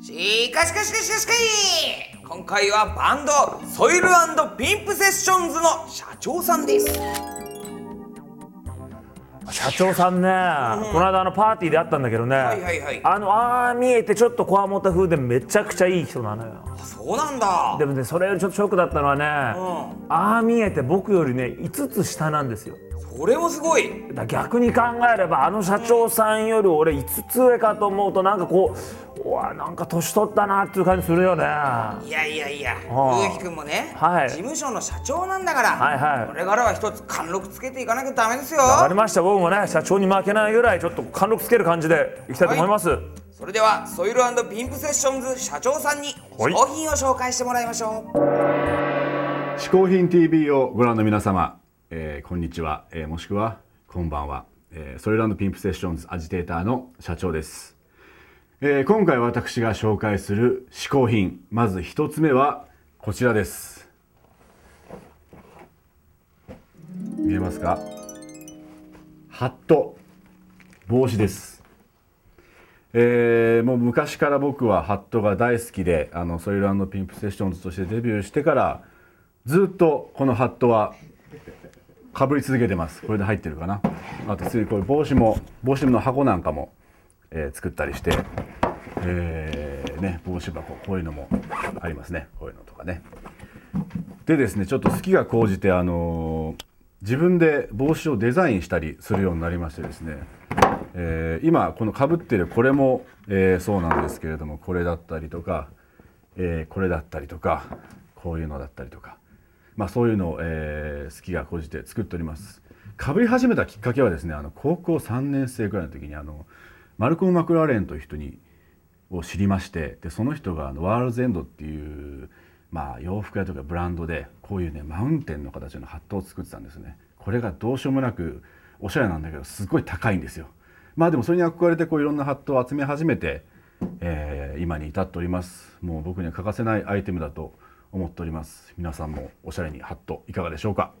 しかしかしかしかしかし今回はバンドソイルピンプセッションズの社長さんです。社長さんね、うん、この間あのパーティーで会ったんだけどね、はいはいはい、あのああ見えてちょっとこわもた風でめちゃくちゃいい人なのよ。そうなんだ。でもねそれよりちょっとショックだったのはね、うん、ああ見えて僕よりね5つ下なんですよ。それもすごい。逆に考えればあの社長さんより俺5つ上かと思うとなんかこううわなんか年取ったなっていう感じするよね。いやいやいや植木君もね、はい、事務所の社長なんだから、はいはい、これからは一つ貫禄つけていかなきゃダメですよ。わかりました。僕もね社長に負けないぐらいちょっと貫禄つける感じでいきたいと思います、はい、それではソイルピンプセッションズ社長さんに商品を紹介してもらいましょう。嗜好品 TV をご覧の皆様えー、こんにちは、えー、もしくはこんばんは、えー、ソイランドピンプセッションズアジテーターの社長です、えー、今回私が紹介する嗜好品まず一つ目はこちらです。見えますか？ハット。帽子です。えー、もう昔から僕はハットが大好きであのソイルピンプセッションズとしてデビューしてからずっとこのハットはかぶり続けてます。これで入ってるかな？あと次これ帽子も帽子の箱なんかも、えー、作ったりして、えー、ね、帽子箱こういうのもありますね。こういうのとかね。でですねちょっと好きが高じてあのー、自分で帽子をデザインしたりするようになりましてですね、えー、今このかぶってるこれも、えー、そうなんですけれどもこれだったりとか、えこれだったりとかこういうのだったりとか。まあ、そういうのを、え、好きが高じて作っております。かぶり始めたきっかけはですねあの高校3年生ぐらいの時にあのマルコム・マクラーレンという人にを知りましてでその人があのワールズエンドっていう、まあ、洋服屋とかブランドでこういうねマウンテンの形のハットを作ってたんですね。これがどうしようもなくおしゃれなんだけどすごい高いんですよ。まあでもそれに憧れてこういろんなハットを集め始めて、えー、今に至っております。もう僕には欠かせないアイテムだと思っております。皆さんもおしゃれにハットいかがでしょうか。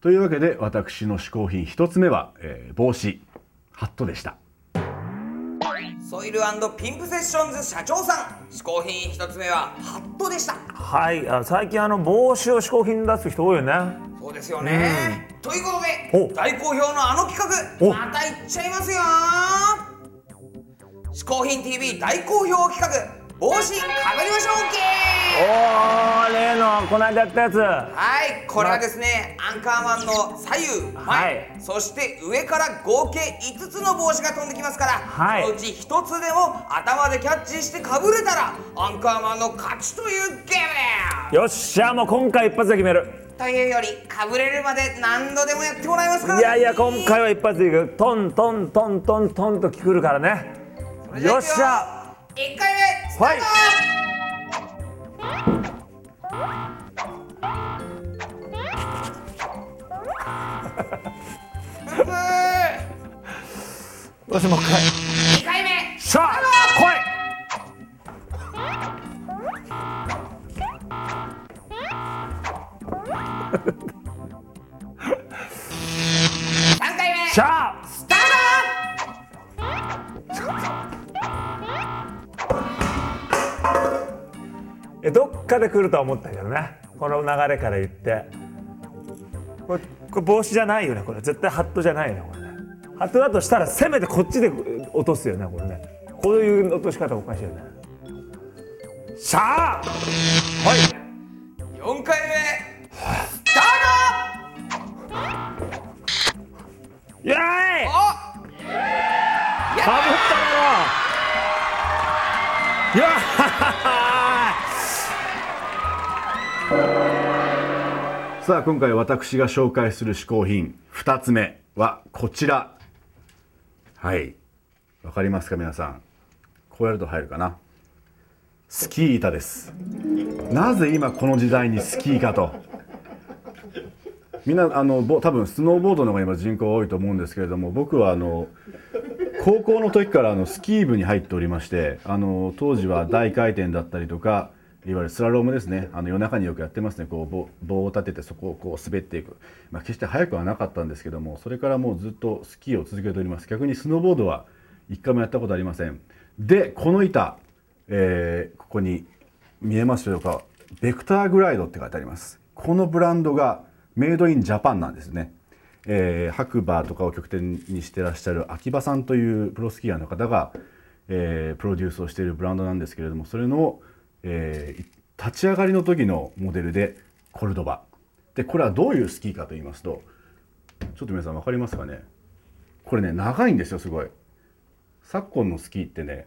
というわけで私の嗜好品一つ目は、えー、帽子。ハットでした。ソイルピンプセッションズ社長さん。嗜好品一つ目はハットでした。はいあ最近あの帽子を嗜好品出す人多いよね。そうですよね、うん、ということで大好評のあの企画またいっちゃいますよ。嗜好品 TV 大好評企画帽子かぶりましょうおお例のこの間やったやつ。はいこれはですね、ま、アンカーマンの左右前、はい、そして上から合計5つの帽子が飛んできますから、はい、そのうち1つでも頭でキャッチしてかぶれたらアンカーマンの勝ちというゲームだよっしゃもう今回一発で決める。というよりかぶれるまで何度でもやってもらいますからいやいや今回は一発でいく。トントントントントンとくるからね。よ。っしゃ。1回目スタート、よしもう一回2回目さあ来い3回目さあスタートどっかで来るとは思ったけどね。この流れから言って。これこれ帽子じゃないよねこれ。絶対ハットじゃないよねこれね。ハットだとしたらせめてこっちで落とすよねこれね。こういう落とし方おかしいよね。さあはい。さあ今回私が紹介する嗜好品2つ目はこちら。はい。わかりますか皆さん。こうやると入るかな。スキー板です。なぜ今この時代にスキーかと。みんなあの多分スノーボードの方が今人口多いと思うんですけれども僕はあの高校の時からあのスキー部に入っておりましてあの当時は大回転だったりとかいわゆるスラロームですね。あの夜中によくやってますね。こう棒棒を立ててそこをこう滑っていく、まあ、決して速くはなかったんですけどもそれからもうずっとスキーを続けております。逆にスノーボードは一回もやったことありません。でこの板、えー、ここに見えますでしょうか。ベクターグライドって書いてあります。このブランドがメイドインジャパンなんですね、えー、白馬とかを拠点にしてらっしゃる秋葉さんというプロスキーヤーの方が、えー、プロデュースをしているブランドなんですけれどもそれのえー、立ち上がりの時のモデルでコルドバ。でこれはどういうスキーかと言いますとちょっと皆さん分かりますかね？これね長いんですよすごい。昨今のスキーってね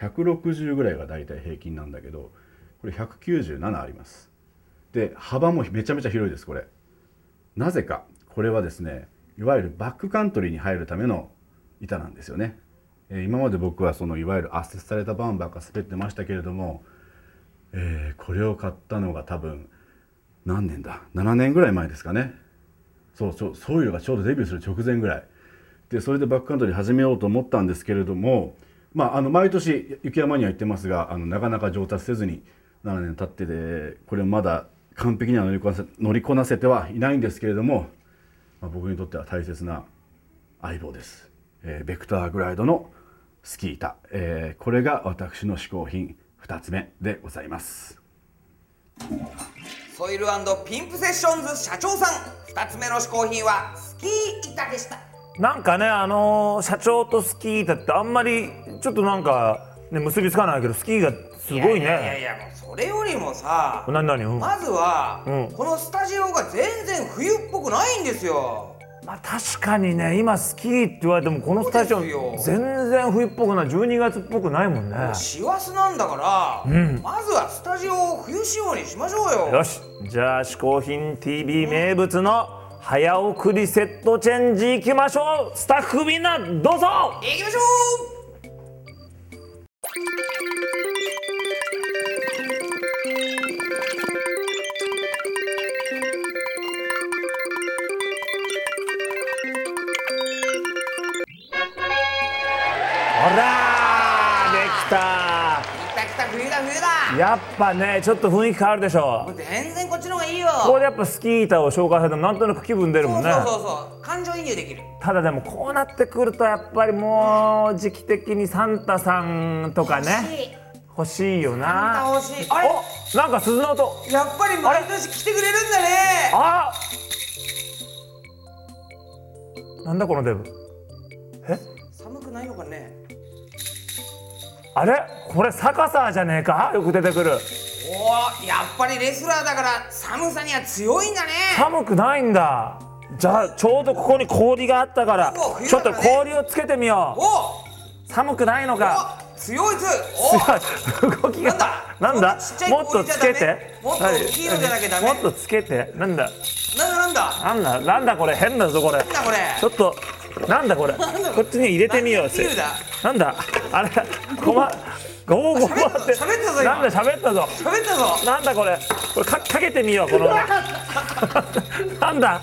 160ぐらいが大体平均なんだけどこれ197あります。で幅もめちゃめちゃ広いですこれ。なぜかこれはですねいわゆるバックカントリーに入るための板なんですよね。今まで僕はそのいわゆる圧接されたバンばっか滑ってましたけれどもえー、これを買ったのが多分何年だ？7年ぐらい前ですかね。そうそうソイルがちょうどデビューする直前ぐらい。でそれでバックカントリー始めようと思ったんですけれどもまああの毎年雪山には行ってますがあのなかなか上達せずに7年経っててこれまだ完璧には乗りこなせ乗りこなせてはいないんですけれども、まあ、僕にとっては大切な相棒です、えー、ベクターグライドのスキー板、えー、これが私の嗜好品。2つ目でございます。ソイルピンプセッションズ社長さん。2つ目の嗜好品はスキー板でした。なんかねあのー、社長とスキー板ってあんまりちょっとなんか、ね、結びつかないけどスキーがすごいね。いやいやいやもうそれよりもさ何何、うん、まずは、うん、このスタジオが全然冬っぽくないんですよまあ確かにね今スキーって言われてもこのスタジオ全然冬っぽくない12月っぽくないもんね。師走なんだから、うん、まずはスタジオを冬仕様にしましょうよ。よし。じゃあ嗜好品 TV 名物の早送りセットチェンジいきましょう。スタッフみんなどうぞ。いきましょうやっぱねちょっと雰囲気変わるでしょ全然こっちの方がいいよ。ここでやっぱスキー板を紹介されてもなんとなく気分出るもんね。そうそうそう。感情移入できる。ただでもこうなってくるとやっぱりもう時期的にサンタさんとかね欲しいよな。欲しい。あれ？なんか鈴の音。やっぱり毎年来てくれるんだね。あ！なんだこのデブ？え？あれ？これ逆さじゃねえか？よく出てくる。おやっぱりレスラーだから寒さには強いんだね。寒くないんだ。じゃあちょうどここに氷があったから、ね、ちょっと氷をつけてみよう。寒くないのか？強い強い動きが。なんだ？もっとつけて。もっと大きいのじゃなきゃダメ？もっとつけて。なんだ？なんだなんだ？なんだ？これ？変だぞこれ？ちょっとなんだこれ？こっちに入れてみようなんだ？あれごまごもごもって。なんだ喋ったぞ。喋ったぞ。なんだこれ？これかかけてみようこの。なんだ？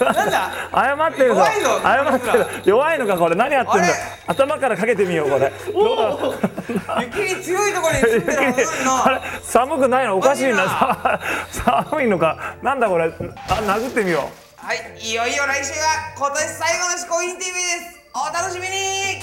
なんだ？謝ってるぞ。謝ってる。弱いのかこれ？何やってんだ？頭からかけてみようこれ。雪に強いところに住んでる あれ寒くないの？おかしいな。寒いのか。なんだこれ？あ殴ってみようはいいよいよ来週は今年最後の「嗜好品 TV」です。お楽しみに。